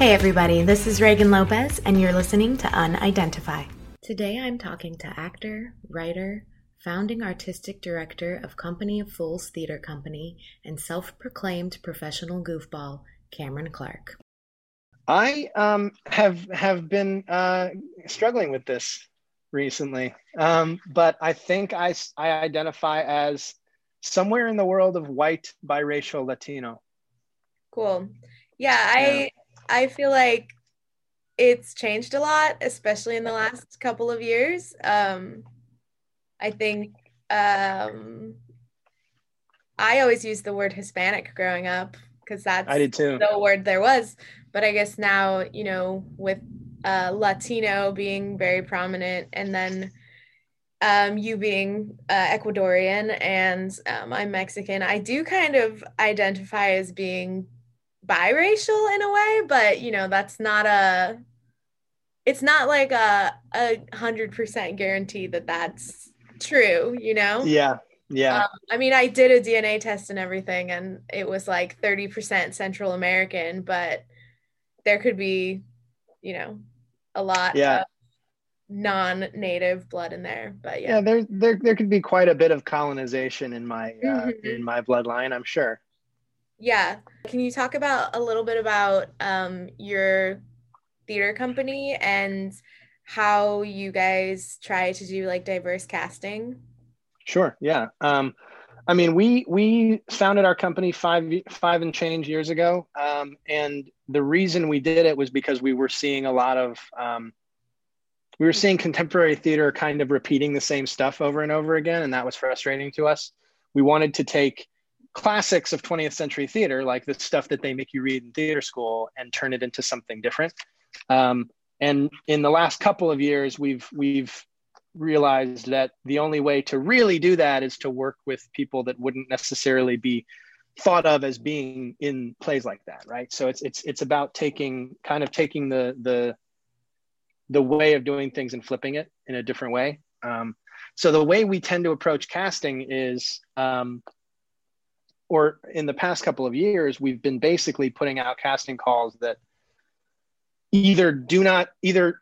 Hey, everybody, this is Reagan Lopez, and you're listening to Unidentify. Today I'm talking to actor, writer, founding artistic director of Company of Fools Theater Company, and self proclaimed professional goofball, Cameron Clark. I um, have have been uh, struggling with this recently, um, but I think I, I identify as somewhere in the world of white biracial Latino. Cool. Yeah, I I feel like it's changed a lot, especially in the last couple of years. Um, I think um, I always used the word Hispanic growing up because that's I did too. the word there was. But I guess now, you know, with uh, Latino being very prominent and then um, you being uh, Ecuadorian and um, I'm Mexican, I do kind of identify as being biracial in a way, but you know, that's not a it's not like a a hundred percent guarantee that that's true, you know? Yeah. Yeah. Um, I mean, I did a DNA test and everything, and it was like 30% Central American, but there could be, you know, a lot yeah. non-native blood in there. But yeah. Yeah, there there there could be quite a bit of colonization in my uh, mm-hmm. in my bloodline, I'm sure. Yeah. Can you talk about a little bit about um, your theater company and how you guys try to do like diverse casting? Sure. Yeah. Um, I mean, we we founded our company five five and change years ago, um, and the reason we did it was because we were seeing a lot of um, we were seeing contemporary theater kind of repeating the same stuff over and over again, and that was frustrating to us. We wanted to take classics of 20th century theater, like the stuff that they make you read in theater school, and turn it into something different. Um, and in the last couple of years, we've we've realized that the only way to really do that is to work with people that wouldn't necessarily be thought of as being in plays like that, right? So it's it's it's about taking kind of taking the the the way of doing things and flipping it in a different way. Um, so the way we tend to approach casting is um, or in the past couple of years, we've been basically putting out casting calls that either do not either.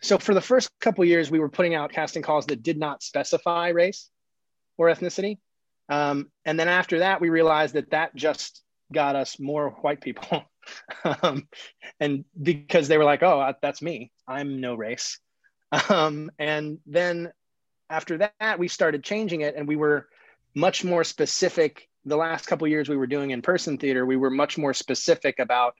So for the first couple years, we were putting out casting calls that did not specify race or ethnicity, um, and then after that, we realized that that just got us more white people, um, and because they were like, "Oh, that's me. I'm no race," um, and then after that, we started changing it, and we were much more specific the last couple years we were doing in person theater, we were much more specific about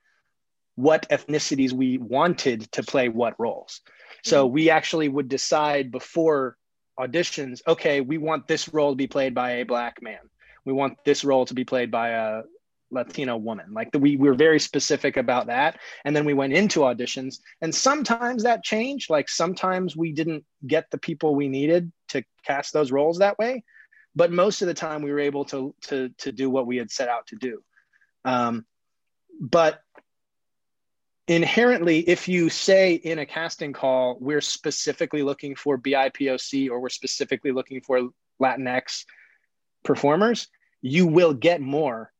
what ethnicities we wanted to play what roles. So mm-hmm. we actually would decide before auditions, okay, we want this role to be played by a black man. We want this role to be played by a Latino woman. Like the, we, we were very specific about that. And then we went into auditions and sometimes that changed. Like sometimes we didn't get the people we needed to cast those roles that way but most of the time we were able to to to do what we had set out to do. Um, but inherently if you say in a casting call we're specifically looking for bipoc or we're specifically looking for latinx performers you will get more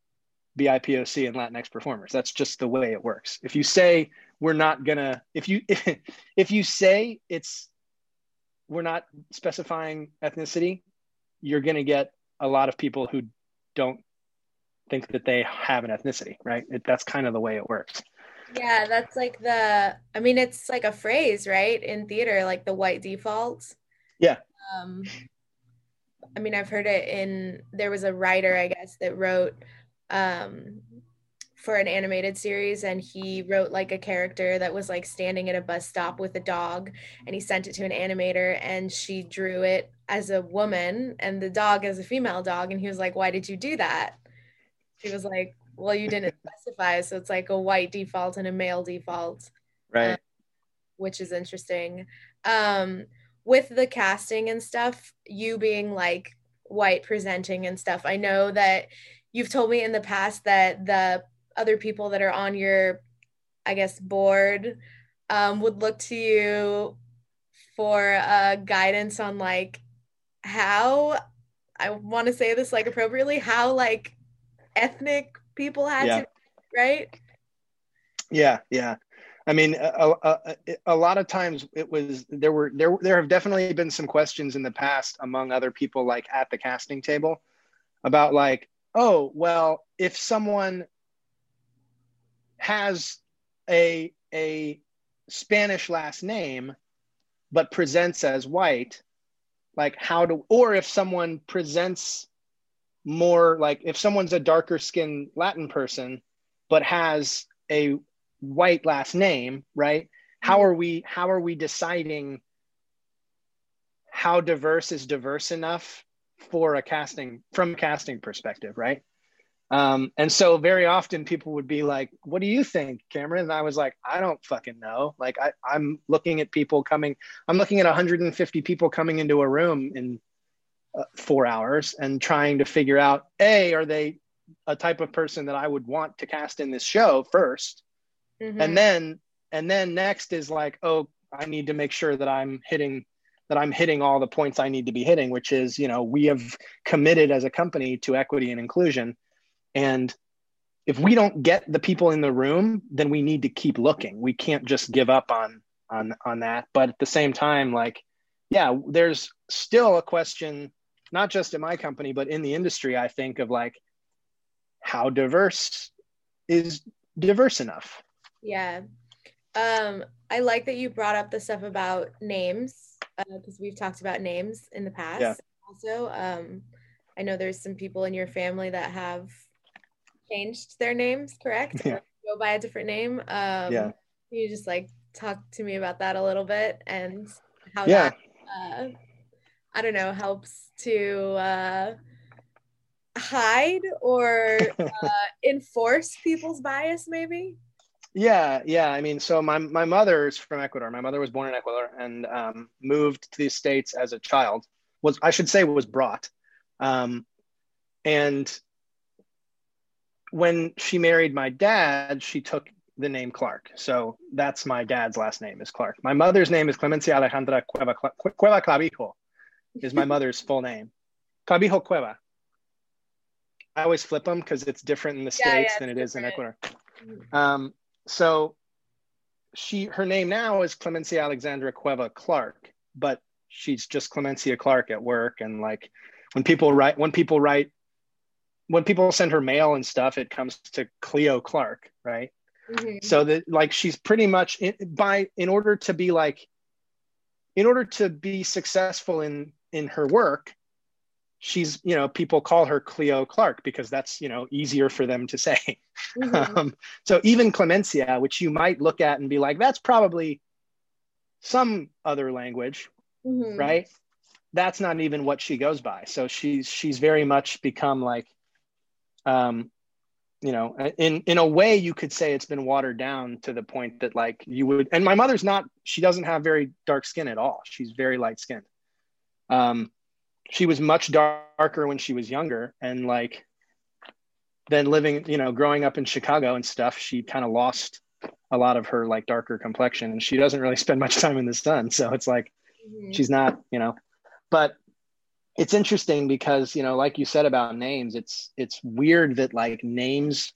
bipoc and latinx performers. That's just the way it works. If you say we're not gonna if you if, if you say it's we're not specifying ethnicity you're going to get a lot of people who don't think that they have an ethnicity, right? It, that's kind of the way it works. Yeah, that's like the, I mean, it's like a phrase, right? In theater, like the white default. Yeah. Um, I mean, I've heard it in, there was a writer, I guess, that wrote um, for an animated series and he wrote like a character that was like standing at a bus stop with a dog and he sent it to an animator and she drew it as a woman and the dog as a female dog and he was like why did you do that? She was like well you didn't specify so it's like a white default and a male default. Right. Um, which is interesting. Um with the casting and stuff you being like white presenting and stuff i know that you've told me in the past that the other people that are on your i guess board um, would look to you for uh, guidance on like how i want to say this like appropriately how like ethnic people had yeah. to right yeah yeah I mean, a, a, a, lot of times it was there were there there have definitely been some questions in the past among other people like at the casting table about like, oh, well, if someone has a a Spanish last name but presents as white, like how do or if someone presents more like if someone's a darker skinned Latin person but has a white last name, right? How mm-hmm. are we how are we deciding how diverse is diverse enough for a casting from a casting perspective, right? Um, and so very often people would be like, "What do you think, Cameron?" And I was like, "I don't fucking know." Like I, I'm looking at people coming. I'm looking at 150 people coming into a room in uh, four hours and trying to figure out: a, are they a type of person that I would want to cast in this show first, mm-hmm. and then and then next is like, oh, I need to make sure that I'm hitting that I'm hitting all the points I need to be hitting, which is, you know, we have committed as a company to equity and inclusion. And if we don't get the people in the room, then we need to keep looking. We can't just give up on on on that. But at the same time, like, yeah, there's still a question, not just in my company, but in the industry, I think, of like how diverse is diverse enough. Yeah. Um, I like that you brought up the stuff about names because uh, we've talked about names in the past. Yeah. Also, um, I know there's some people in your family that have changed their names, correct? Yeah. go by a different name. Um, yeah. You just like talk to me about that a little bit and how yeah. that, uh, I don't know, helps to uh, hide or uh, enforce people's bias, maybe. Yeah, yeah. I mean, so my my mother is from Ecuador. My mother was born in Ecuador and um, moved to the states as a child. Was I should say was brought, um, and when she married my dad, she took the name Clark. So that's my dad's last name is Clark. My mother's name is Clemencia Alejandra Cueva Cueva Clavijo, is my mother's full name. Clavijo Cueva. I always flip them because it's different in the yeah, states yeah, than it different. is in Ecuador. Um, so she her name now is Clemencia Alexandra Cueva Clark, but she's just Clemencia Clark at work. And like when people write when people write when people send her mail and stuff, it comes to Cleo Clark, right? Mm-hmm. So that like she's pretty much in, by in order to be like in order to be successful in in her work, she's you know people call her cleo clark because that's you know easier for them to say mm-hmm. um, so even clemencia which you might look at and be like that's probably some other language mm-hmm. right that's not even what she goes by so she's she's very much become like um you know in in a way you could say it's been watered down to the point that like you would and my mother's not she doesn't have very dark skin at all. She's very light skinned. Um she was much darker when she was younger and like then living you know growing up in chicago and stuff she kind of lost a lot of her like darker complexion and she doesn't really spend much time in the sun. So it's like mm-hmm. she's not you know but it's interesting because you know like you said about names it's it's weird that like names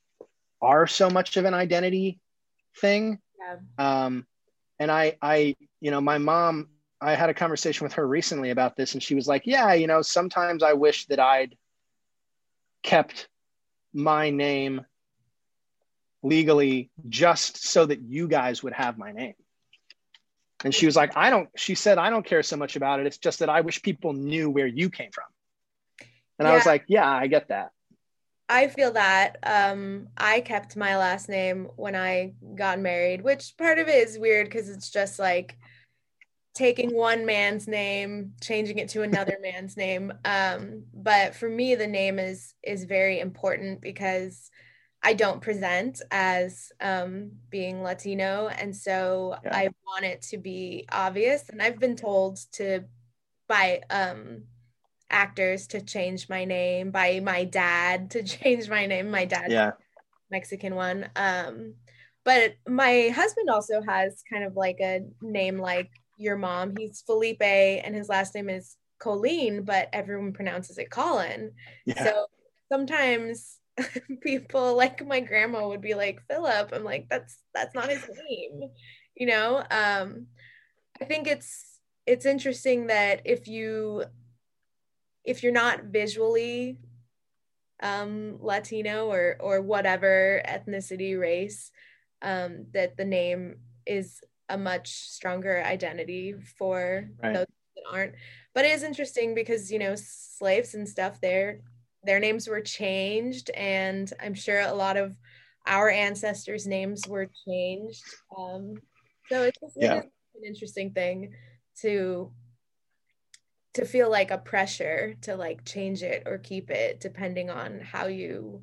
are so much of an identity thing yeah. um and i i you know my mom I had a conversation with her recently about this, and she was like, "Yeah, you know, sometimes I wish that I'd kept my name legally just so that you guys would have my name." And she was like, "I don't." She said, "I don't care so much about it. It's just that I wish people knew where you came from." And yeah. I was like, "Yeah, I get that." I feel that um, I kept my last name when I got married, which part of it is weird because it's just like taking one man's name changing it to another man's name um, but for me the name is is very important because i don't present as um, being latino and so yeah. i want it to be obvious and i've been told to by um, actors to change my name by my dad to change my name my dad yeah mexican one um, but my husband also has kind of like a name like your mom. He's Felipe and his last name is Colleen, but everyone pronounces it Colin. Yeah. So sometimes people like my grandma would be like Philip. I'm like, that's that's not his name, you know. Um, I think it's it's interesting that if you if you're not visually um, Latino or or whatever ethnicity, race, um, that the name is a much stronger identity for right. those that aren't. But it is interesting because you know slaves and stuff their their names were changed, and I'm sure a lot of our ancestors' names were changed. Um, so it's just yeah. an interesting thing to to feel like a pressure to like change it or keep it depending on how you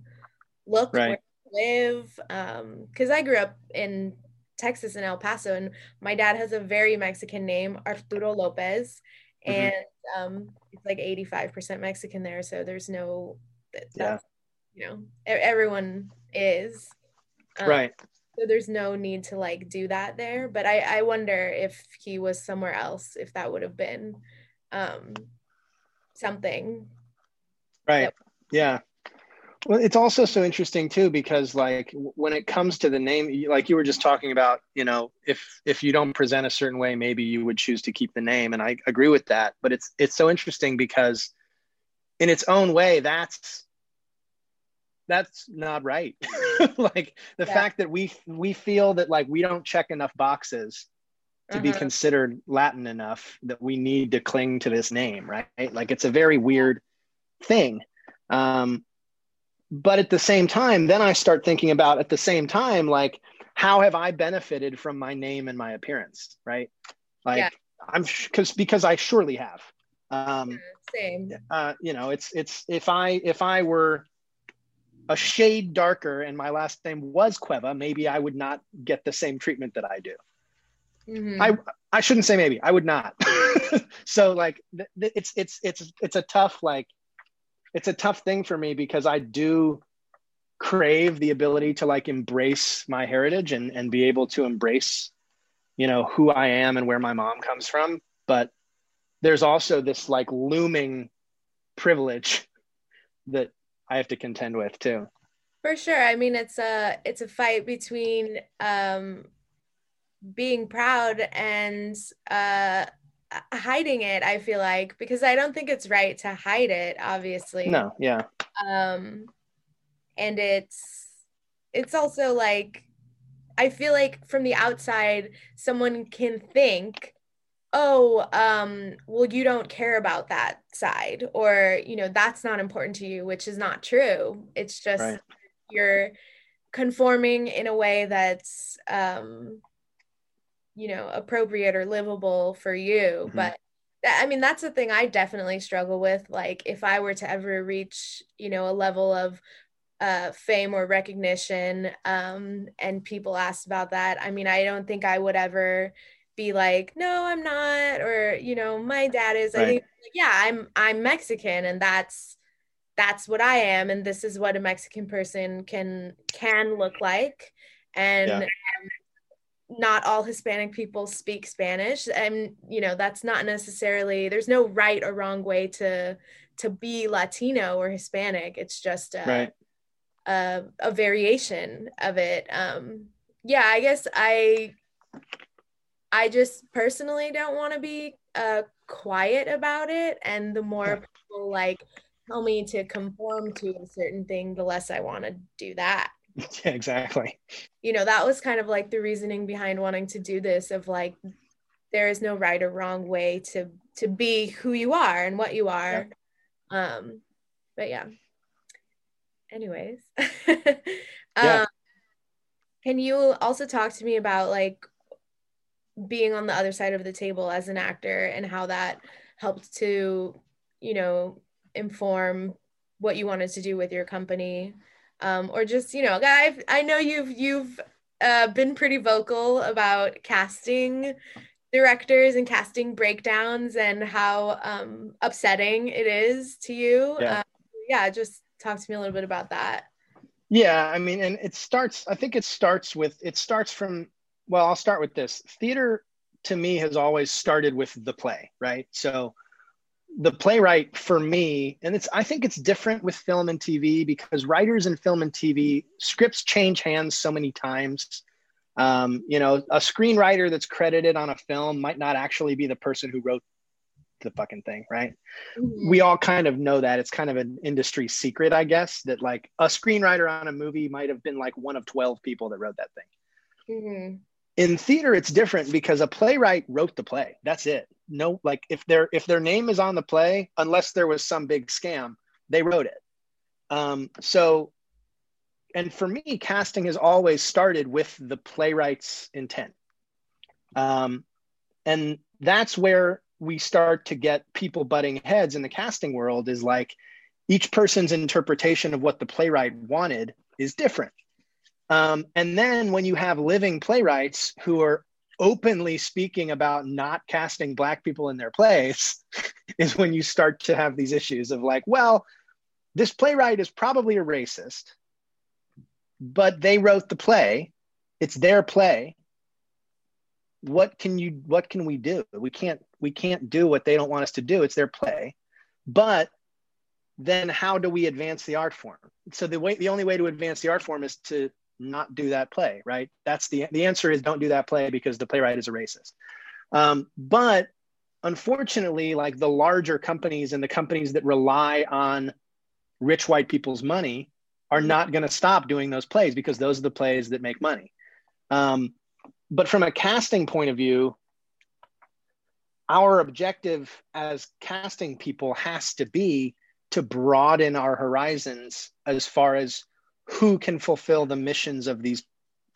look right. live um because i grew up in texas in el paso and my dad has a very mexican name arturo lopez mm-hmm. and um it's like 85% mexican there so there's no that, yeah. you know everyone is um, right so there's no need to like do that there but i i wonder if he was somewhere else if that would have been um, something. Right. That- yeah. Well, it's also so interesting too because like when it comes to the name, like you were just talking about, you know, if if you don't present a certain way, maybe you would choose to keep the name, and I agree with that. But it's it's so interesting because, in its own way, that's that's not right. like the yeah. fact that we we feel that like we don't check enough boxes to uh-huh. be considered Latin enough that we need to cling to this name, right? Like it's a very weird thing. Um, but at the same time, then I start thinking about at the same time, like, how have I benefited from my name and my appearance, right? Like, yeah. I'm because because I surely have. Um, Same. Uh, you know, it's it's if I if I were a shade darker and my last name was Cueva, maybe I would not get the same treatment that I do. Mm-hmm. I I shouldn't say maybe I would not. so like th- th- it's it's it's it's a tough like it's a tough thing for me because I do crave the ability to like embrace my heritage and and be able to embrace you know who I am and where my mom comes from but there's also this like looming privilege that I have to contend with too. For sure. I mean it's a it's a fight between um being proud and uh hiding it i feel like because i don't think it's right to hide it obviously. No yeah. Um and it's it's also like i feel like from the outside someone can think oh um well you don't care about that side or you know that's not important to you which is not true. It's just right. you're conforming in a way that's um you know appropriate or livable for you mm-hmm. but I mean that's the thing I definitely struggle with like if I were to ever reach you know a level of uh, fame or recognition um, and people asked about that I mean I don't think I would ever be like no I'm not or you know my dad is right. I think yeah I'm I'm Mexican and that's that's what I am and this is what a Mexican person can can look like and yeah. um, not all Hispanic people speak Spanish. And, you know, that's not necessarily, there's no right or wrong way to, to be Latino or Hispanic. It's just a, right. a, a variation of it. Um, yeah, I guess I, I just personally don't want to be uh, quiet about it. And the more people like tell me to conform to a certain thing, the less I want to do that. Yeah, exactly. You know, that was kind of like the reasoning behind wanting to do this of like there is no right or wrong way to to be who you are and what you are. Yeah. Um but yeah. Anyways. yeah. Um, can you also talk to me about like being on the other side of the table as an actor and how that helped to, you know, inform what you wanted to do with your company um, or just you know i i know you've you've uh, been pretty vocal about casting directors and casting breakdowns and how um, upsetting it is to you. Yeah. Uh, yeah just talk to me a little bit about that. Yeah i mean and it starts i think it starts with it starts from well i'll start with this. Theater to me has always started with the play right? So the playwright for me, and it's I think it's different with film and TV because writers in film and TV scripts change hands so many times. Um, you know, a screenwriter that's credited on a film might not actually be the person who wrote the fucking thing, right? Mm-hmm. We all kind of know that. It's kind of an industry secret, I guess, that like a screenwriter on a movie might have been like one of 12 people that wrote that thing. Mm-hmm. In theater, it's different because a playwright wrote the play. That's it no like if their if their name is on the play unless there was some big scam they wrote it. Um so and for me casting has always started with the playwright's intent. Um and that's where we start to get people butting heads in the casting world is like each person's interpretation of what the playwright wanted is different. Um, and then when you have living playwrights who are openly speaking about not casting black people in their plays is when you start to have these issues of like well this playwright is probably a racist but they wrote the play. It's their play. What can you what can we do? We can't we can't do what they don't want us to do. It's their play. But then how do we advance the art form? So the way the only way to advance the art form is to not do that play, right? That's the the answer is don't do that play because the playwright is a racist. Um, but unfortunately, like the larger companies and the companies that rely on rich white people's money are not going to stop doing those plays because those are the plays that make money. Um, but from a casting point of view, our objective as casting people has to be to broaden our horizons as far as who can fulfill the missions of these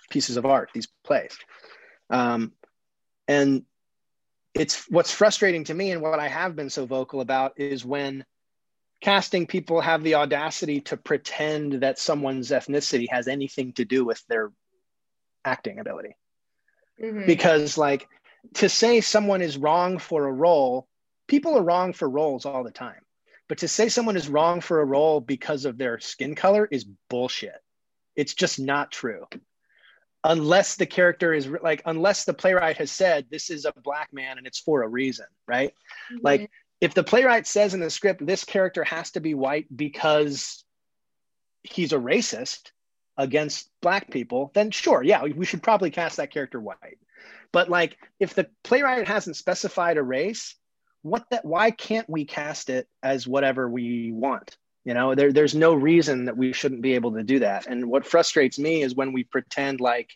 pieces of art, these plays. Um, and it's what's frustrating to me and what I have been so vocal about is when casting people have the audacity to pretend that someone's ethnicity has anything to do with their acting ability. Mm-hmm. Because, like, to say someone is wrong for a role, people are wrong for roles all the time. But to say someone is wrong for a role because of their skin color is bullshit. It's just not true. Unless the character is like, unless the playwright has said, this is a black man and it's for a reason, right? Mm-hmm. Like, if the playwright says in the script, this character has to be white because he's a racist against black people, then sure, yeah, we should probably cast that character white. But like, if the playwright hasn't specified a race, what that why can't we cast it as whatever we want? You know there, there's no reason that we shouldn't be able to do that. And what frustrates me is when we pretend like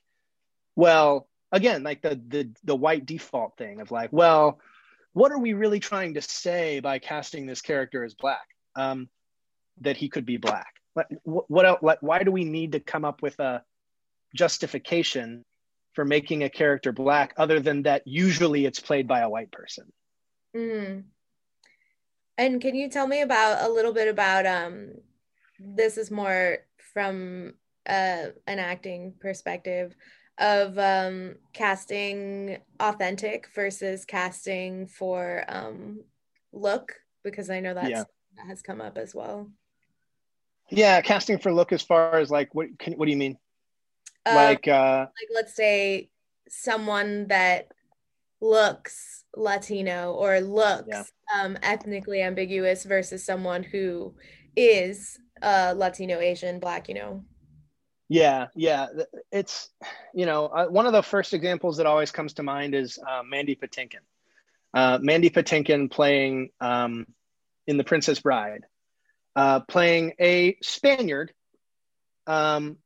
well again like the the the white default thing of like well what are we really trying to say by casting this character as black? Um, that he could be black. What, what else like, why do we need to come up with a justification for making a character black other than that usually it's played by a white person Mm. And can you tell me about a little bit about um this is more from uh, an acting perspective of um casting authentic versus casting for um look because I know that's yeah. that has come up as well. Yeah, casting for look as far as like what can what do you mean? Uh, like uh like let's say someone that looks Latino or looks yeah. um, ethnically ambiguous versus someone who is uh, Latino, Asian, Black, you know? Yeah, yeah. It's, you know, uh, one of the first examples that always comes to mind is uh, Mandy Patinkin. Uh, Mandy Patinkin playing um, in The Princess Bride, uh, playing a Spaniard. Um,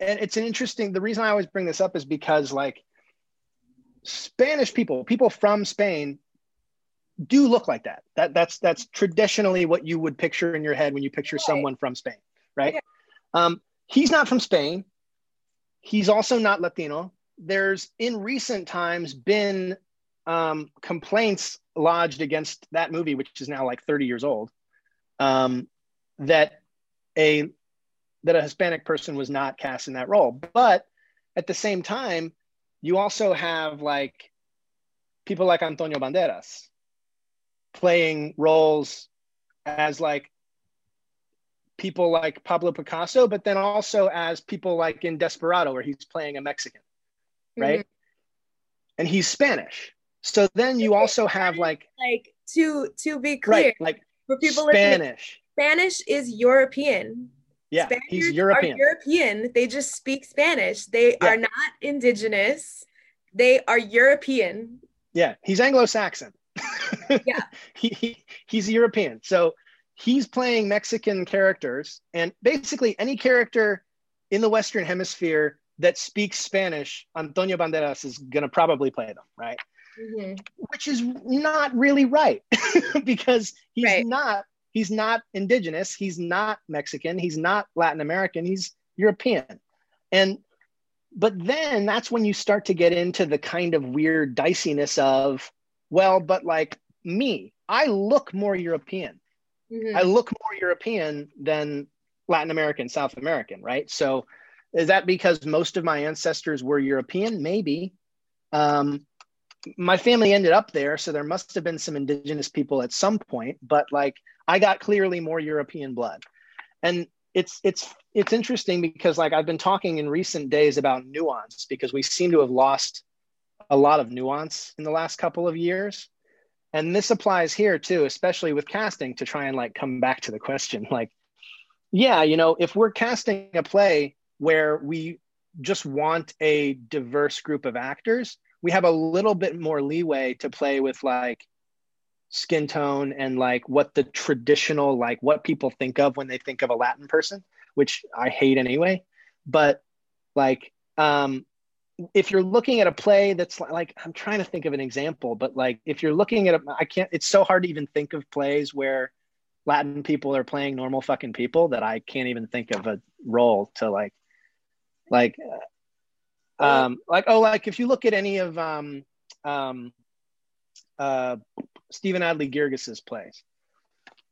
and it's an interesting, the reason I always bring this up is because, like, Spanish people, people from Spain, do look like that. That that's that's traditionally what you would picture in your head when you picture right. someone from Spain, right? Yeah. Um, he's not from Spain. He's also not Latino. There's in recent times been um, complaints lodged against that movie, which is now like 30 years old, um, that a that a Hispanic person was not cast in that role. But at the same time, you also have like people like Antonio Banderas playing roles as like people like Pablo Picasso, but then also as people like in Desperado, where he's playing a Mexican, right? Mm-hmm. And he's Spanish. So then you also have like like to to be clear, right like for people spanish Spanish is European. Yeah Spaniards he's european Are European. They just speak Spanish. They Yeah. are not indigenous. They are European. Yeah, he's Anglo-Saxon. Yeah. he, he he's European. So he's playing Mexican characters and basically any character in the Western Hemisphere that speaks Spanish, Antonio Banderas is going to probably play them, right? Mhm. Which is not really right because he's Right. not he's not indigenous, he's not Mexican, he's not Latin American, he's European. And but then that's when you start to get into the kind of weird diciness of well, but like me, I look more European. Mhm. I look more European than Latin American, South American, right? So is that because most of my ancestors were European? Maybe. Um, my family ended up there, so there must have been some indigenous people at some point, but like I got clearly more European blood. And it's it's it's interesting because like I've been talking in recent days about nuance because we seem to have lost a lot of nuance in the last couple of years and this applies here too especially with casting to try and like come back to the question like yeah you know if we're casting a play where we just want a diverse group of actors we have a little bit more leeway to play with like skin tone and like what the traditional like what people think of when they think of a latin person which i hate anyway. But like um if you're looking at a play that's like i'm trying to think of an example but like if you're looking at a i can't it's so hard to even think of plays where latin people are playing normal fucking people that i can't even think of a role to like like uh, um like oh like if you look at any of um um uh Stephen Adly Guirgis's plays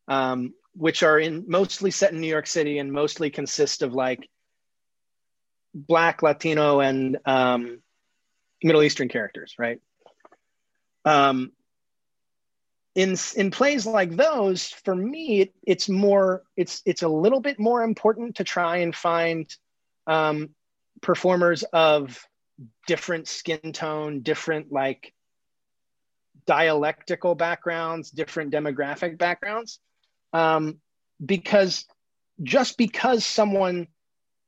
um which are in mostly set in new york city and mostly consist of like black latino and um middle eastern characters right? Um in in plays like those for me it, it's more it's it's a little bit more important to try and find um performers of different skin tone different like dialectical backgrounds different demographic backgrounds um because just because someone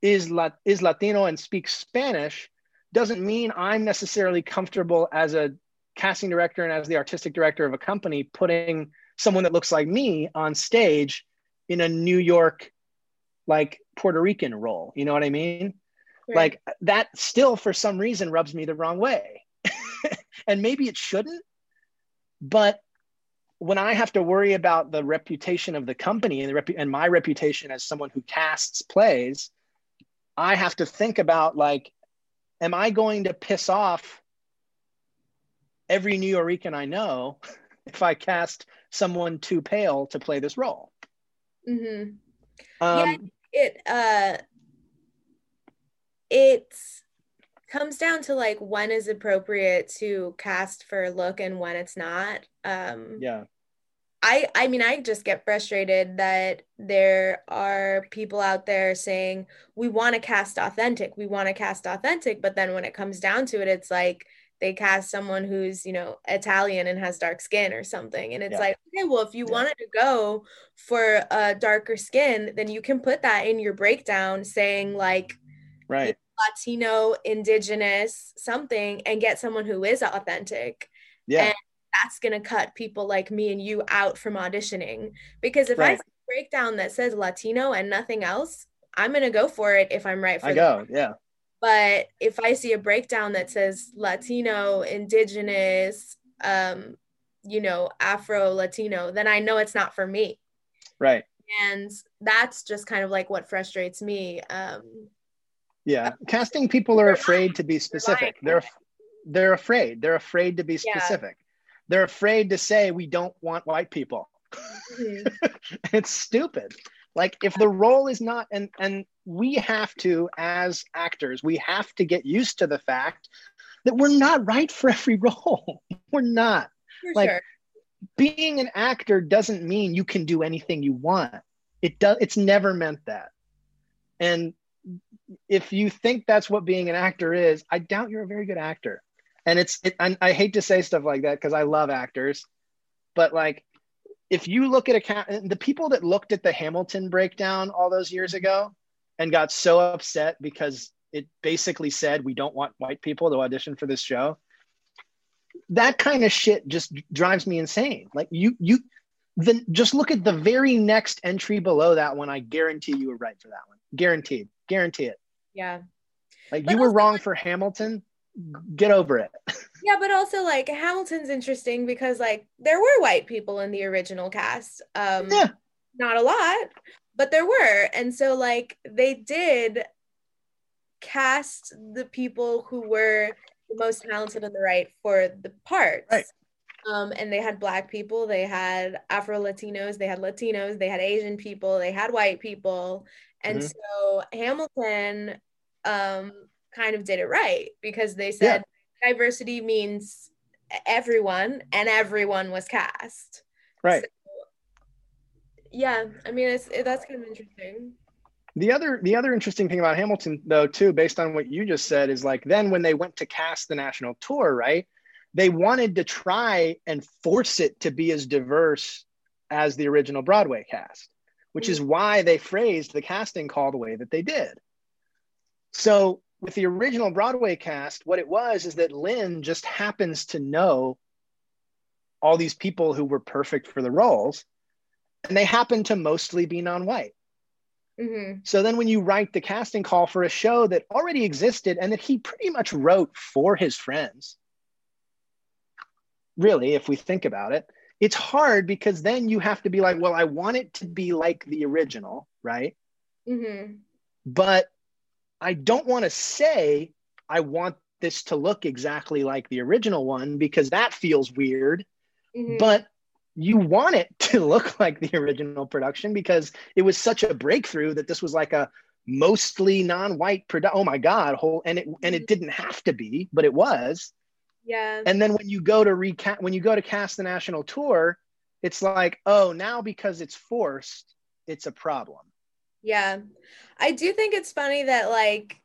is Lat- is Latino and speaks Spanish doesn't mean I'm necessarily comfortable as a casting director and as the artistic director of a company putting someone that looks like me on stage in a New York like Puerto Rican role. You know what I mean? Right. Like that still for some reason rubs me the wrong way. and maybe it shouldn't, but when I have to worry about the reputation of the company and the and my reputation as someone who casts plays, I have to think about like, am I going to piss off every Nuyorican I know if I cast someone too pale to play this role? Mhm. Um, it uh it comes down to like when is appropriate to cast for a look and when it's not um yeah, i i mean i just get frustrated that there are people out there saying we want to cast authentic we want to cast authentic but then when it comes down to it it's like they cast someone who's you know italian and has dark skin or something and it's Yeah. like okay well if you Yeah. wanted to go for a darker skin then you can put that in your breakdown saying like right. latino indigenous something and get someone who is authentic Yeah, And that's going to cut people like me and you out from auditioning because if I Right. see a breakdown that says Latino and nothing else, I'm going to go for it if I'm right for I go. Yeah, But if I see a breakdown that says Latino, indigenous, um, you know, Afro Latino, then I know it's not for me. right. And that's just kind of like what frustrates me. Um, Yeah, casting people are afraid to be specific. They're they're afraid. They're afraid to be Yeah. specific. They're afraid to say we don't want white people. mhm, it's stupid. Like if the role is not and and we have to as actors, we have to get used to the fact that we're not right for every role. we're not. for Like, sure. Being an actor doesn't mean you can do anything you want. It does it's never meant that. And if you think that's what being an actor is, I doubt you're a very good actor. And it's, it, and I hate to say stuff like that because I love actors. but like if you look at a the people that looked at the Hamilton breakdown all those years mm-hmm. ago and got so upset because it basically said we don't want white people to audition for this show. That kind of shit just drives me insane. Like you you then just look at the very next entry below that one. I guarantee you were right for that one. Guaranteed. Guarantee it. Yeah. Like but you were wrong like, for Hamilton. Get over it. yeah, but also like Hamilton's interesting because like there were white people in the original cast. Um yeah. not a lot, but there were. And so like they did cast the people who were the most talented and the right for the parts. Right. Um, and they had black people, they had Afro Latinos, they had Latinos, they had Asian people, they had white people. And mm-hmm. so Hamilton um, kind of did it right because they said yeah. diversity means everyone and everyone was cast. Right. So, yeah, I mean, it's it, that's kind of interesting. The other the other interesting thing about Hamilton though too, based on what you just said, is like then when they went to cast the national tour, right? They wanted to try and force it to be as diverse as the original Broadway cast, which mm-hmm. is why they phrased the casting call the way that they did. So with the original Broadway cast, what it was is that Lin just happens to know all these people who were perfect for the roles, and they happen to mostly be non-white. Mm-hmm. So then when you write the casting call for a show that already existed and that he pretty much wrote for his friends, really, if we think about it, it's hard because then you have to be like, well, I want it to be like the original, right? Mm-hmm. But I don't want to say I want this to look exactly like the original one because that feels weird. Mm-hmm. But you want it to look like the original production because it was such a breakthrough that this was like a mostly non-white product. Oh my god, whole and it and it mm-hmm. didn't have to be, but it was. Yeah. And then when you go to recast when you go to cast the national tour, it's like, oh, now because it's forced, it's a problem. Yeah. I do think it's funny that like,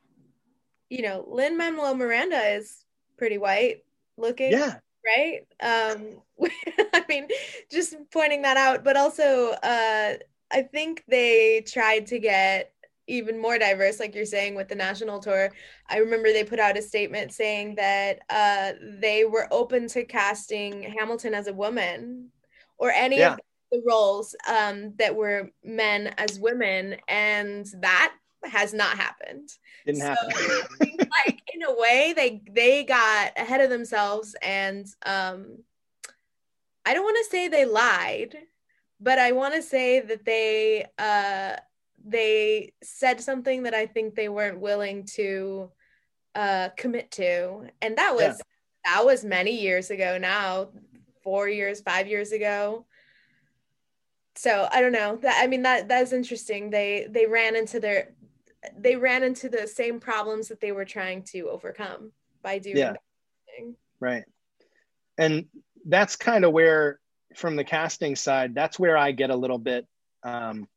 you know, Lin Manuel Miranda is pretty white looking. Yeah right? Um, I mean, just pointing that out, but also, uh, I think they tried to get even more diverse, like you're saying with the national tour. I remember they put out a statement saying that uh, they were open to casting Hamilton as a woman or any yeah. of the roles um, that were men as women, and that has not happened. Didn't so, happen. like in a way, they they got ahead of themselves, and um, I don't want to say they lied, but I want to say that they uh, they said something that I think they weren't willing to uh, commit to, and that was yeah. that was many years ago. Now, four years, five years ago so i don't know that i mean that that's interesting they they ran into their they ran into the same problems that they were trying to overcome by doing yeah. right and that's kind of where from the casting side that's where i get a little bit um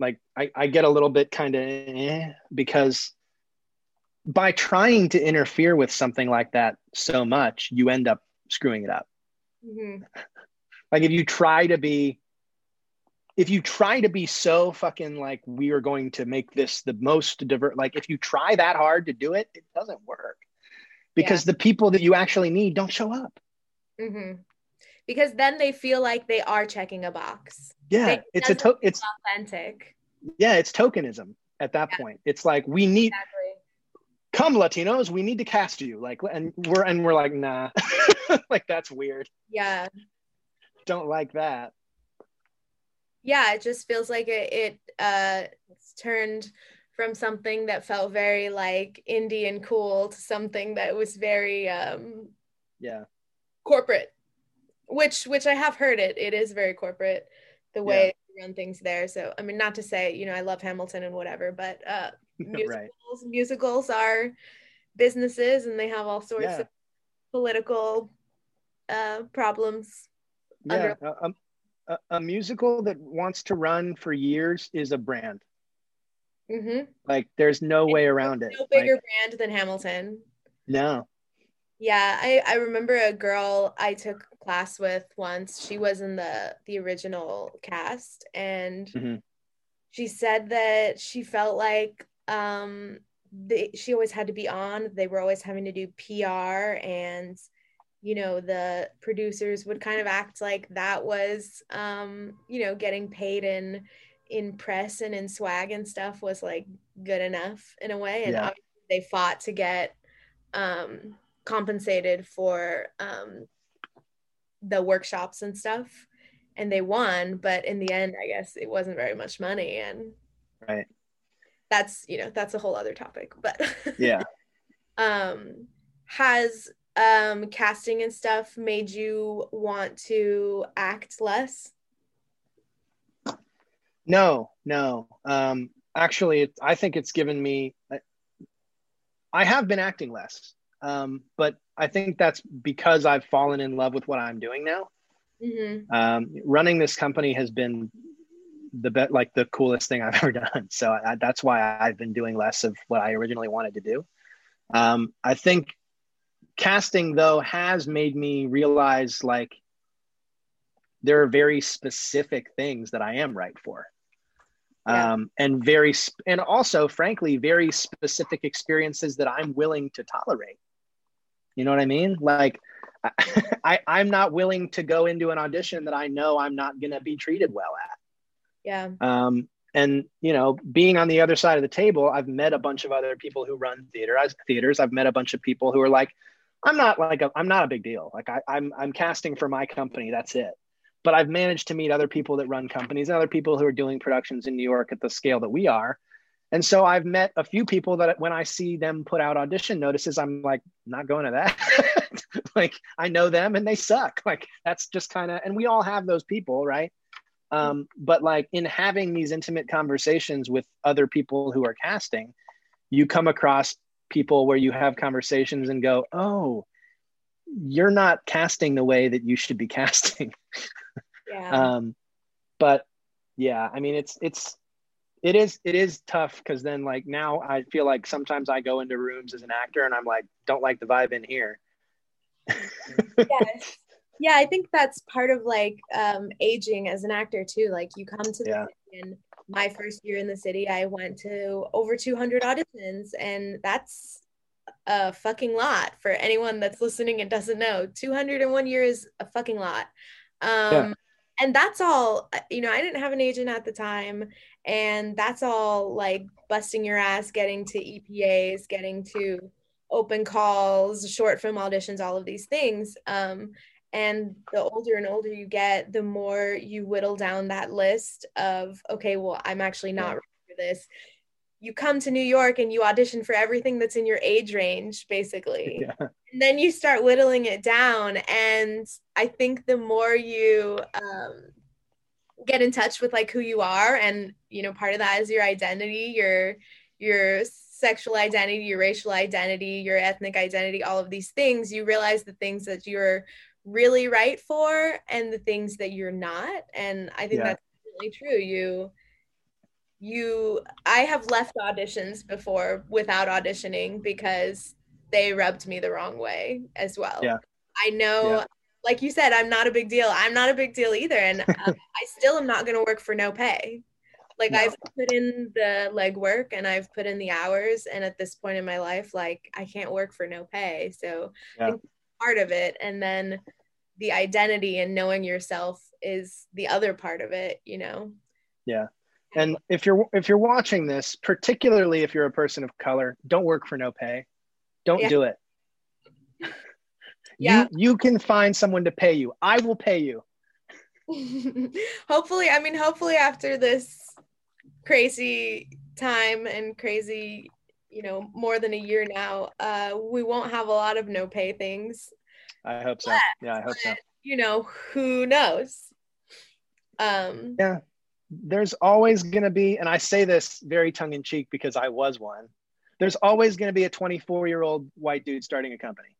like i, I get a little bit kind of eh, because by trying to interfere with something like that so much you end up screwing it up mm-hmm. like if you try to be if you try to be so fucking like we are going to make this the most divert like if you try that hard to do it it doesn't work because yeah. the people that you actually need don't show up mm-hmm. Because then they feel like they are checking a box. Yeah they, it's a to- it's authentic. Yeah it's tokenism at that yeah. point. It's like we need exactly. come latinos we need to cast you. Like and we're and we're like nah. Like that's weird. Yeah. Don't like that. Yeah it just feels like it, it uh it's turned from something that felt very like indie and cool to something that was very um yeah. corporate which which i have heard it it is very corporate the way yeah. run things there so i mean not to say you know i love hamilton and whatever but uh musicals right. musicals are businesses and they have all sorts yeah. of political uh problems yeah under- um, a, a musical that wants to run for years is a brand. Mm-hmm. Like there's no way around it. No bigger like, brand than Hamilton. No. Yeah, I, I remember a girl I took class with once. She was in the the original cast and mm-hmm. she said that she felt like um they, she always had to be on. They were always having to do PR and you know the producers would kind of act like that was um you know getting paid in in press and in swag and stuff was like good enough in a way and yeah. they fought to get um compensated for um, the workshops and stuff and they won but in the end i guess it wasn't very much money and right. that's you know that's a whole other topic but yeah. Um has um casting and stuff made you want to act less? No no. Um actually it, i think it's given me i have been acting less um, but I think that's because I've fallen in love with what I'm doing now. Mm-hmm. Um, running this company has been the bet like the coolest thing I've ever done. So I, that's why I've been doing less of what I originally wanted to do. Um, I think casting though has made me realize like there are very specific things that I am right for. Yeah. Um, and very sp- and also frankly very specific experiences that i'm willing to tolerate you know what I mean? Like, I, I'm not willing to go into an audition that I know I'm not going to be treated well at. Yeah. Um, and you know, being on the other side of the table, I've met a bunch of other people who run theater theaters. I've met a bunch of people who are like, I'm not like a, I'm not a big deal. Like I, I'm I'm casting for my company. That's it. But I've managed to meet other people that run companies and other people who are doing productions in New York at the scale that we are, and so I've met a few people that when I see them put out audition notices, I'm like, not going to that. like I know them and they suck. Like that's just kind of, and we all have those people, right? Um, but like in having these intimate conversations with other people who are casting, you come across people where you have conversations and go, oh, you're not casting the way that you should be casting. Yeah. um, but yeah, I mean, it's it's it is it is tough because then like now I feel like sometimes I go into rooms as an actor and I'm like don't like the vibe in here. yes. Yeah, I think that's part of like um, aging as an actor too. Like you come to the yeah. and my first year in the city, I went to over 200 auditions, and that's a fucking lot for anyone that's listening and doesn't know. 201 years is a fucking lot. Um, yeah. And that's all, you know, I didn't have an agent at the time and that's all like busting your ass getting to EPAs getting to open calls short film auditions all of these things um, and the older and older you get the more you whittle down that list of okay well i'm actually not ready for this you come to new york and you audition for everything that's in your age range basically yeah. and then you start whittling it down and i think the more you um, get in touch with like who you are and you know part of that is your identity your your sexual identity your racial identity your ethnic identity all of these things you realize the things that you're really right for and the things that you're not and i think yeah. that's really true you you i have left auditions before without auditioning because they rubbed me the wrong way as well yeah i know yeah like you said, I'm not a big deal. I'm not a big deal either. And uh, I still am not going to work for no pay. Like no. I've put in the legwork and I've put in the hours. And at this point in my life, like I can't work for no pay. So yeah. part of it. And then the identity and knowing yourself is the other part of it, you know? Yeah. And if you're if you're watching this, particularly if you're a person of color, don't work for no pay. Don't yeah. do it. Yeah. you you can find someone to pay you. I will pay you. Hopefully i mean hopefully after this crazy time and crazy you know more than a year now uh we won't have a lot of no pay things. I hope so. Yeah i hope so. you know who knows? Um yeah there's always going to be and i say this very tongue in cheek because i was one there's always going to be a 24 year old white dude starting a company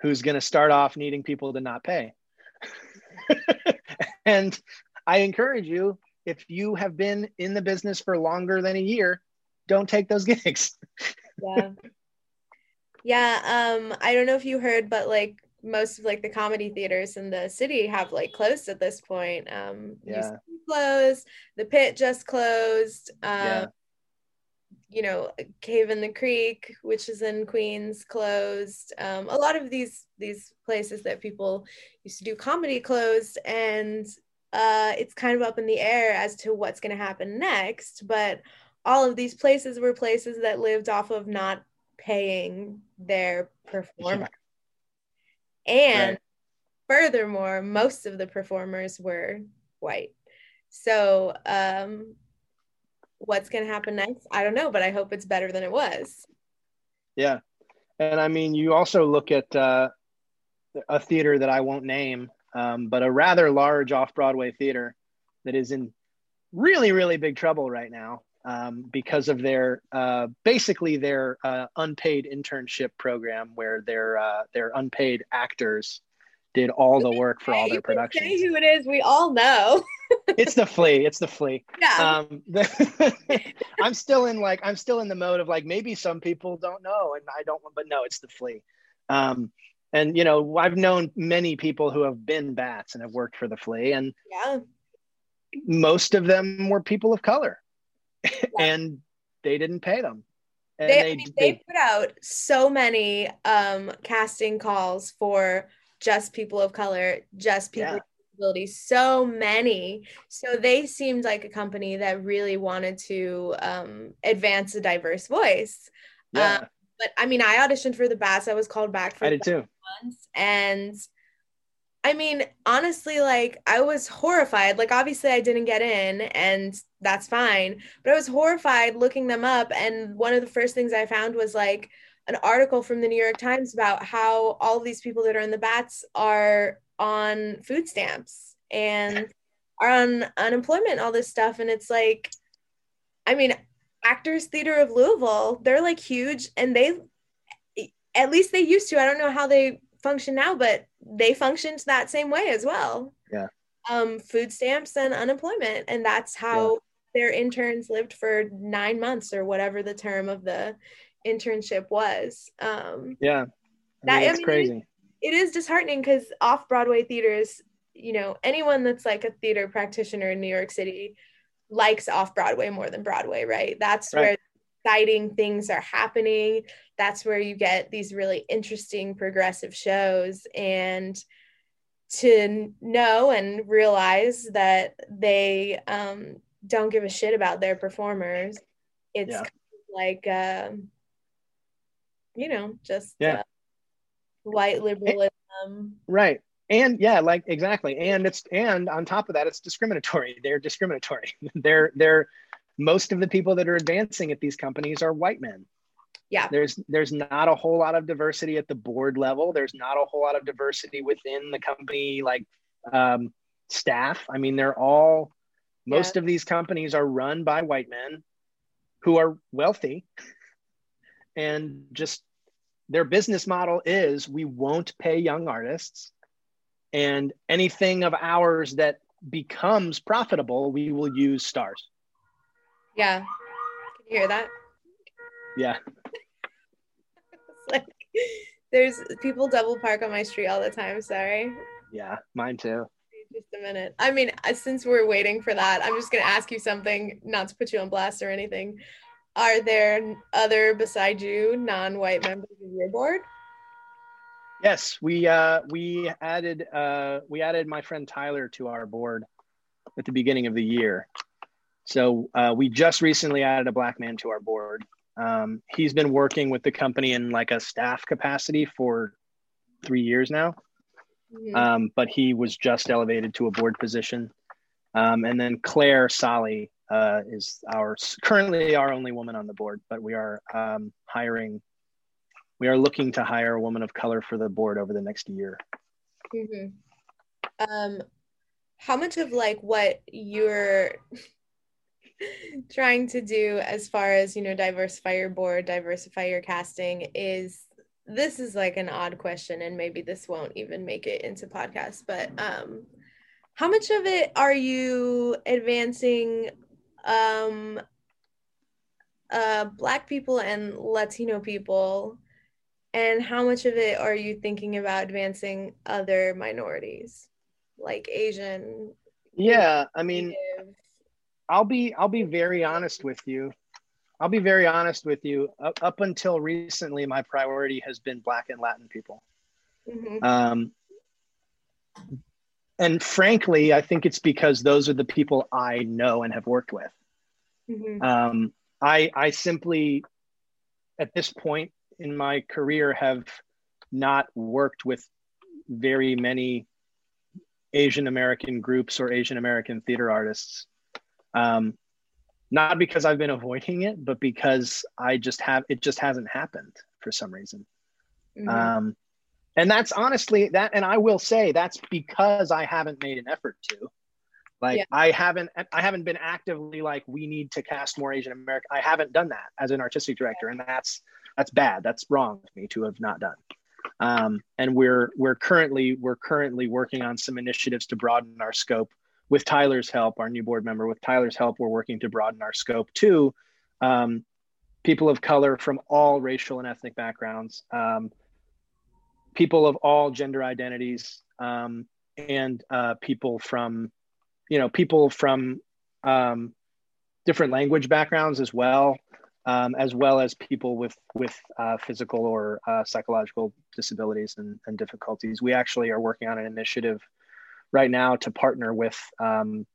who's going to start off needing people to not pay. and I encourage you, if you have been in the business for longer than a year, don't take those gigs. yeah. Yeah, um, I don't know if you heard, but like most of like the comedy theaters in the city have like closed at this point. Um, yeah. closed. The Pit just closed. Um, Yeah. You know, Cave in the Creek, which is in Queens, closed. Um, a lot of these these places that people used to do comedy closed, and uh, it's kind of up in the air as to what's going to happen next. But all of these places were places that lived off of not paying their performers. And Right. furthermore, most of the performers were white. So, um, what's going to happen next? I don't know, but I hope it's better than it was. Yeah. And I mean, you also look at uh, a theater that I won't name, um, but a rather large off Broadway theater that is in really, really big trouble right now um, because of their uh, basically their uh, unpaid internship program where their uh, their unpaid actors did all the work for all their productions. Say who it is. We all know. it's the flea. It's the flea. yeah. um i'm still in like i'm still in the mode of like maybe some people don't know and i don't but no it's the flea um and you know i've known many people who have been bats and have worked for the flea and yeah. most of them were people of color and they didn't pay them and They, they, I mean, they, they put out so many um, casting calls for just people of color, just people Yeah. with disabilities, so many. So they seemed like a company that really wanted to um, advance a diverse voice. yeah But I mean, I auditioned for the Bats. I was called back for i did too months and i mean honestly like i was horrified like obviously i didn't get in and that's fine but i was horrified looking them up and one of the first things i found was like an article from the new york times about how all these people that are in the bats are on food stamps and are on unemployment all this stuff and it's like i mean actors theater of louisville they're like huge and they at least they used to. I don't know how they function now, but they functioned that same way as well. Yeah. Um, food stamps and unemployment, and that's how their interns lived for nine months or whatever the term of the internship was. Um, yeah That- I mean, I it's mean, crazy it is disheartening because off Broadway theaters, you know, anyone that's like a theater practitioner in New York City likes off Broadway more than Broadway, right? That's Right. where exciting things are happening. That's where you get these really interesting progressive shows. And to know and realize that they um, don't give a shit about their performers, it's Yeah. kind of like, um, you know, just Yeah. uh, white liberalism. right and yeah like exactly and it's and on top of that it's discriminatory they're discriminatory they're they're most of the people that are advancing at these companies are white men. Yeah. there's there's not a whole lot of diversity at the board level. There's not a whole lot of diversity within the company like um, staff. I mean they're all most of these companies are run by white men who are wealthy and just their business model is we won't pay young artists. And anything of ours that becomes profitable we will use stars Yeah. Can you hear that? yeah It's like there's people double park on my street all the time. Sorry. yeah mine too Just a minute. I mean, since we're waiting for that, I'm just going to ask you something, not to put you on blast or anything. Are there other beside you non-white members of your board? yes we uh we added uh we added my friend tyler to our board at the beginning of the year so uh, we just recently added a black man to our board um, he's been working with the company in like a staff capacity for three years now Mhm. um, but he was just elevated to a board position. Um, and then Claire Solly uh, is our currently our only woman on the board, but we are um, hiring. We are looking to hire a woman of color for the board over the next year. Mhm. Um, how much of like what you're trying to do as far as you know diversify your board, diversify your casting is this is like an odd question, and maybe this won't even make it into podcast, but um, how much of it are you advancing um uh black people and latino people And how much of it are you thinking about advancing other minorities, like Asian? Yeah, I mean, I'll be I'll be very honest with you. I'll be very honest with you. Up, up until recently, my priority has been Black and Latin people. Mm-hmm. Um, and frankly, I think it's because those are the people I know and have worked with. Mm-hmm. Um, I I simply, at this point in my career, have not worked with very many Asian American groups or Asian American theater artists. Um, not because I've been avoiding it, but because I just have it just hasn't happened for some reason. Mm-hmm. Um, and that's honestly that, and I will say that's because I haven't made an effort to. Like yeah. I haven't, I haven't been actively like we need to cast more Asian American. I haven't done that as an artistic director, and that's that's bad. That's wrong of me to have not done. Um, and we're we're currently we're currently working on some initiatives to broaden our scope with Tyler's help, our new board member. With Tyler's help, we're working to broaden our scope to um, people of color from all racial and ethnic backgrounds, um, people of all gender identities, um, and uh, people from, you know, people from um, different language backgrounds as well um, as well as people with with uh, physical or uh, psychological disabilities and, and, difficulties. We actually are working on an initiative right now to partner with um,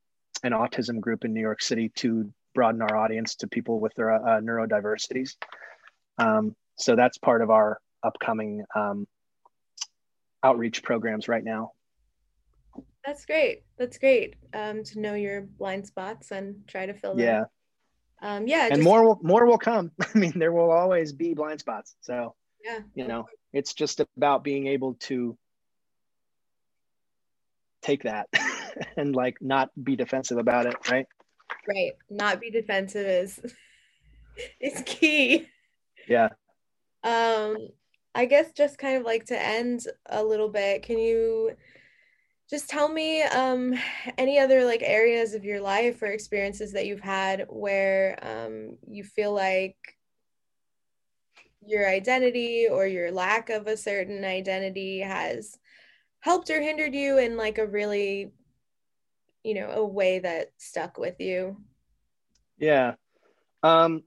an autism group in New York City to broaden our audience to people with their uh, neurodiversities. Um, so that's part of our upcoming um, outreach programs right now. That's great. That's great um, to know your blind spots and try to fill them. Yeah um, yeah, and just, more will more will come. I mean, there will always be blind spots. So yeah, you know, it's just about being able to take that and like not be defensive about it, right? Right. Not be defensive is is key. Yeah. Um, I guess just kind of like to end a little bit, can you just tell me um, any other like areas of your life or experiences that you've had where um, you feel like your identity or your lack of a certain identity has helped or hindered you in like a really you know a way that stuck with you yeah um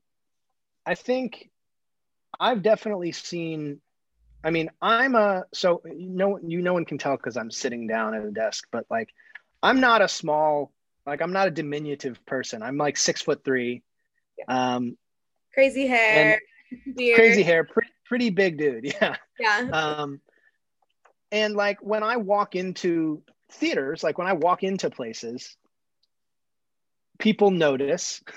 i think i've definitely seen I mean, I'm a so you know you no one can tell because I'm sitting down at a desk, but like I'm not a small like I'm not a diminutive person. I'm like six foot three. Um crazy hair. Crazy hair, pretty pretty big dude. Yeah. Yeah. Um and like when I walk into theaters, like when I walk into places, people notice.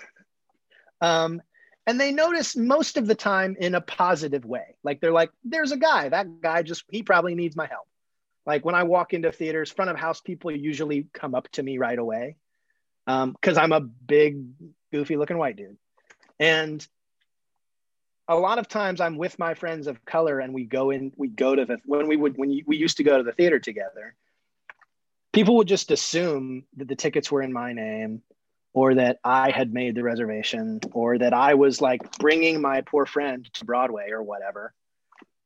Um, and they notice most of the time in a positive way. Like they're like there's a guy. That guy just he probably needs my help. Like when i walk into theaters front of house people usually come up to me right away because um, i'm a big goofy looking white dude. And a lot of times i'm with my friends of color and we go in we go to the when we would when you, we used to go to the theater together people would just assume that the tickets were in my name or that I had made the reservation, or that I was like bringing my poor friend to Broadway or whatever.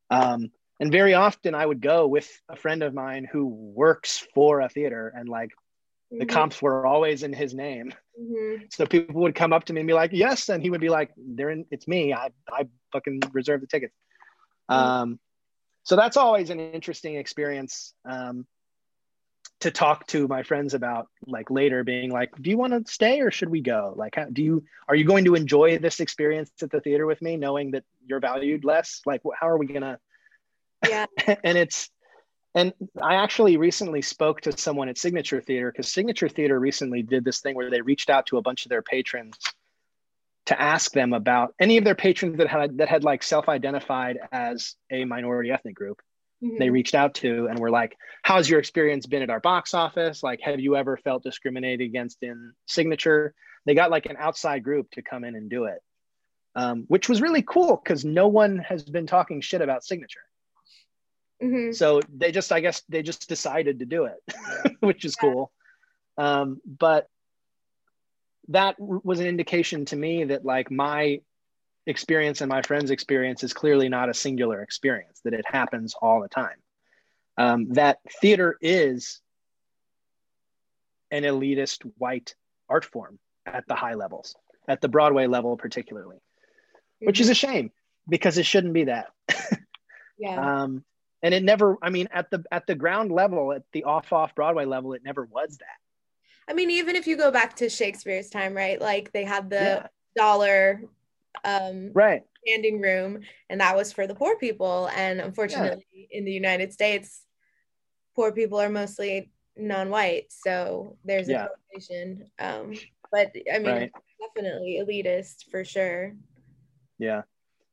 Um, and very often I would go with a friend of mine who works for a theater, and like mm-hmm. the comps were always in his name. Mm-hmm. So people would come up to me and be like, "Yes," and he would be like, "They're in. It's me. I I fucking reserve the tickets." Mm-hmm. Um, so that's always an interesting experience. Um, to talk to my friends about like later being like do you want to stay or should we go like how, do you are you going to enjoy this experience at the theater with me knowing that you're valued less like how are we gonna yeah and it's and i actually recently spoke to someone at signature theater because signature theater recently did this thing where they reached out to a bunch of their patrons to ask them about any of their patrons that had that had like self-identified as a minority ethnic group mm-hmm. they reached out to and were like, How's your experience been at our box office? Like, have you ever felt discriminated against in signature? They got like an outside group to come in and do it, um, which was really cool because no one has been talking shit about signature. Mm-hmm. So they just, I guess, they just decided to do it, which is yeah. cool. Um, but that was an indication to me that like my experience and my friend's experience is clearly not a singular experience, that it happens all the time. Um, that theater is an elitist white art form at the high levels, at the Broadway level, particularly, mm-hmm. which is a shame because it shouldn't be that. yeah. Um, and it never, I mean, at the at the ground level, at the off off Broadway level, it never was that. I mean, even if you go back to Shakespeare's time, right? Like they had the yeah. dollar um right standing room and that was for the poor people and unfortunately yeah. in the united states poor people are mostly non-white so there's yeah. a correlation um but i mean right. definitely elitist for sure yeah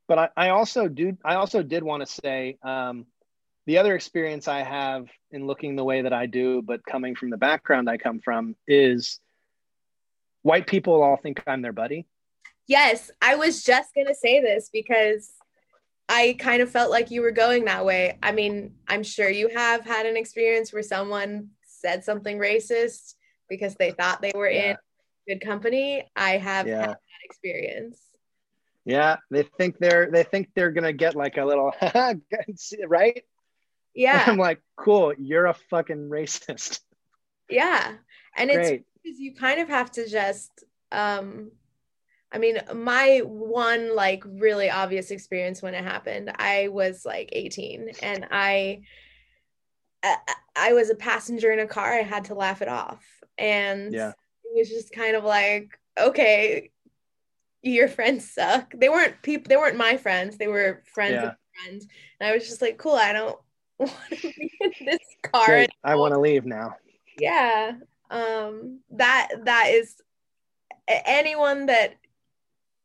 but I, I also do i also did want to say um the other experience i have in looking the way that i do but coming from the background i come from is white people all think i'm their buddy Yes, I was just going to say this because I kind of felt like you were going that way. I mean, I'm sure you have had an experience where someone said something racist because they thought they were yeah. in good company. I have yeah. had that experience. Yeah, they think they're they think they're gonna get like a little right. Yeah, I'm like, cool. You're a fucking racist. Yeah, and Great. it's because you kind of have to just um I mean, my one like really obvious experience when it happened, I was like 18 and I I was a passenger in a car. I had to laugh it off. And yeah. it was just kind of like, okay, your friends suck. They weren't people they weren't my friends. They were friends yeah. of friends. And I was just like, cool, I don't want to be in this car. I want to leave now. Yeah. Um that that is anyone that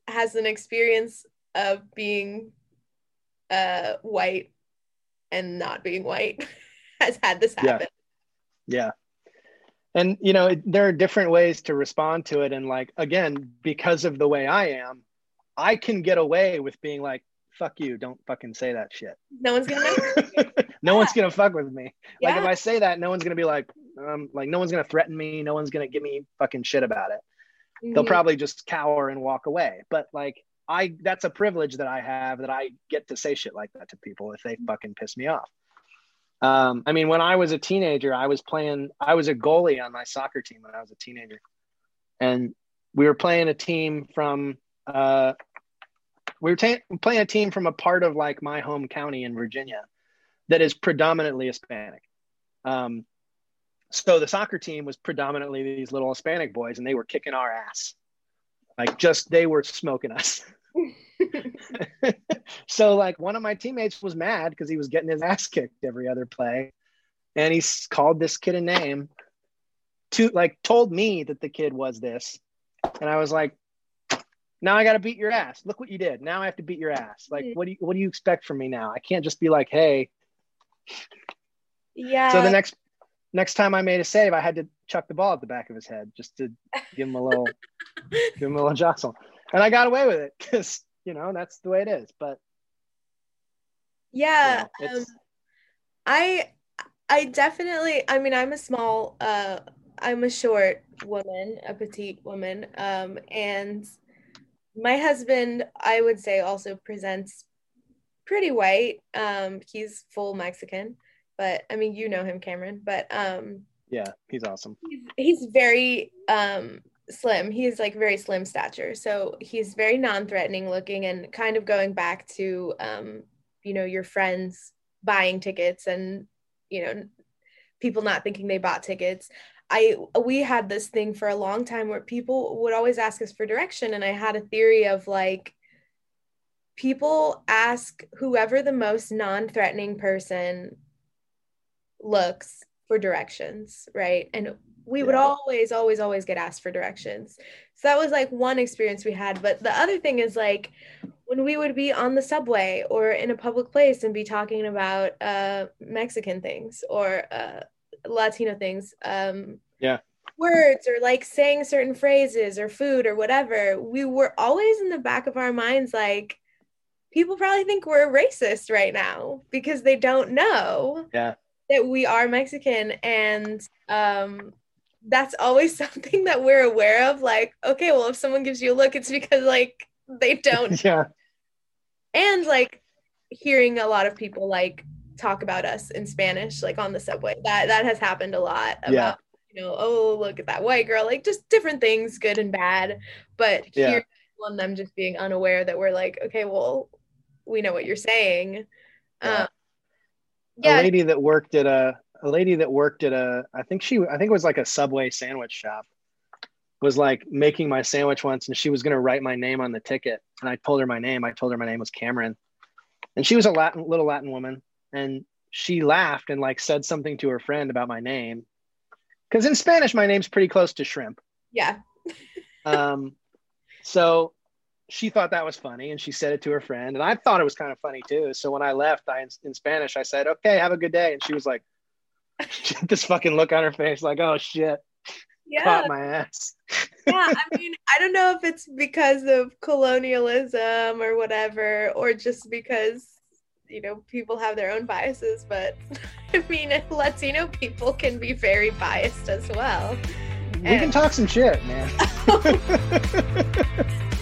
has an experience of being uh, white and not being white has had this happen. Yeah. yeah. And, you know, there are different ways to respond to it. And, like, again, because of the way I am, I can get away with being like, fuck you, don't fucking say that shit. No one's gonna no yeah. one's gonna fuck with me. Yeah. Like if I say that, no one's gonna be like, um, like no one's gonna threaten me, no one's gonna give me fucking shit about it mm-hmm. they'll probably just cower and walk away. But like I that's a privilege that I have that I get to say shit like that to people if they fucking piss me off. Um, I mean, when I was a teenager, I was playing, I was a goalie on my soccer team when I was a teenager. And we were playing a team from, uh, we were ta- playing a team from a part of like my home county in Virginia that is predominantly Hispanic. Um, so the soccer team was predominantly these little Hispanic boys, and they were kicking our ass. Like just they were smoking us. so like one of my teammates was mad because he was getting his ass kicked every other play, and he called this kid a name. To like told me that the kid was this, and I was like, now I got to beat your ass. Look what you did. Now I have to beat your ass. Like, what do you what do you expect from me now? I can't just be like, hey. Yeah. So the next next time I made a save, I had to chuck the ball at the back of his head just to give him a little, give him a little jostle, and I got away with it because you know that's the way it is. But yeah, um, I I definitely. I mean, I'm a small. uh I'm a short woman, a petite woman, um, and my husband, I would say, also presents pretty white. Um, he's full Mexican but I mean, you know him, Cameron. But um, yeah, he's awesome. He's, he's very um slim. He's like very slim stature, so he's very non-threatening looking, and kind of going back to um, you know, your friends buying tickets and you know, people not thinking they bought tickets. I we had this thing for a long time where people would always ask us for direction, and I had a theory of like people ask whoever the most non-threatening person looks for directions, right? And we yeah. would always, always, always get asked for directions. So that was like one experience we had. But the other thing is like when we would be on the subway or in a public place and be talking about uh, Mexican things or uh, Latino things. Um, yeah. Words or like saying certain phrases or food or whatever, we were always in the back of our minds like, people probably think we're racist right now because they don't know. Yeah that we are Mexican and um that's always something that we're aware of like okay well if someone gives you a look it's because like they don't yeah and like hearing a lot of people like talk about us in Spanish, like on the subway. That that has happened a lot about yeah. you know, oh look at that white girl, like just different things, good and bad. But yeah. hearing them just being unaware that we're like, okay, well, we know what you're saying. Yeah. Um, yeah. A lady that worked at a a lady that worked at a I think she I think it was like a subway sandwich shop was like making my sandwich once and she was going to write my name on the ticket and I told her my name I told her my name was Cameron and she was a Latin little Latin woman and she laughed and like said something to her friend about my name. Because in Spanish my name's pretty close to shrimp. Yeah. Um so she thought that was funny and she said it to her friend and I thought it was kind of funny too. So when I left I in Spanish I said okay have a good day. And she was like this fucking look on her face like oh shit. Yeah. caught my ass. Yeah i mean i don't know if it's because of colonialism or whatever or just because you know people have their own biases but i mean latino people can be very biased as well. We and... can talk some shit man